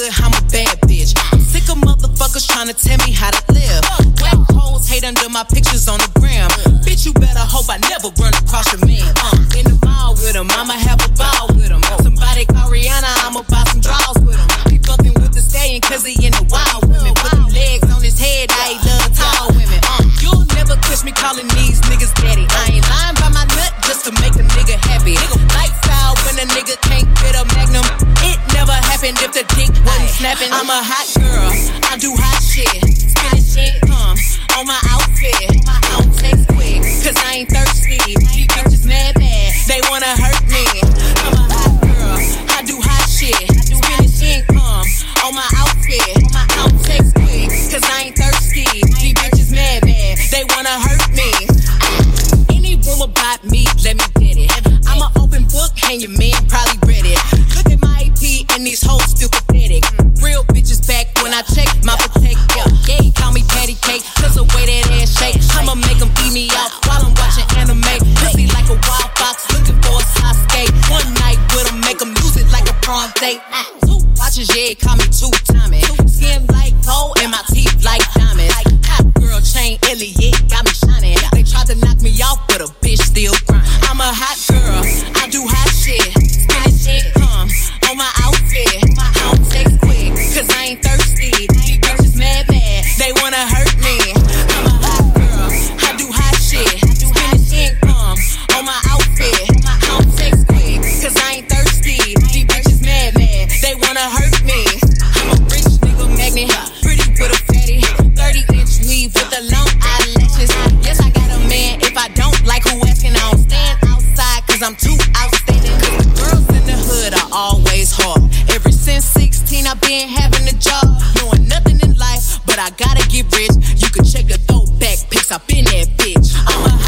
good, I'm a bad bitch. Sick of motherfuckers trying to tell me how to live. Black holes hate under my pictures on the gram. Bitch, you better hope I never run across your man. Uh, in the mall with him, I'ma have a ball happened if the dick wasn't snapping. I'm a hot girl, I do hot shit. Spinning shit come on my outfit. I don't text quick, cause I ain't thirsty. These bitches mad bad, they wanna hurt me. A prom date. Two watches, yeah, call me two timing. Skin like gold, and my teeth like diamonds. Hot girl chain, Elliot, got me shining. They tried to knock me off, but a bitch still grind. I'm a hot girl, I do hot shit. Spinning shit come on my outfit. I don't text quick, cause I ain't thirsty. These bitches mad mad, they wanna hurt wanna hurt me. I'm a rich nigga magnet, pretty with a fatty. 30 inch weave with the long eyelashes. Yes, I got a man. If I don't like who asking, I don't stand outside cause I'm too outstanding. Girls in the hood are always hard. Ever since 16, I've been having a job. Knowing nothing in life, but I gotta get rich. You can check the throwback pics, I've been that bitch. I'm a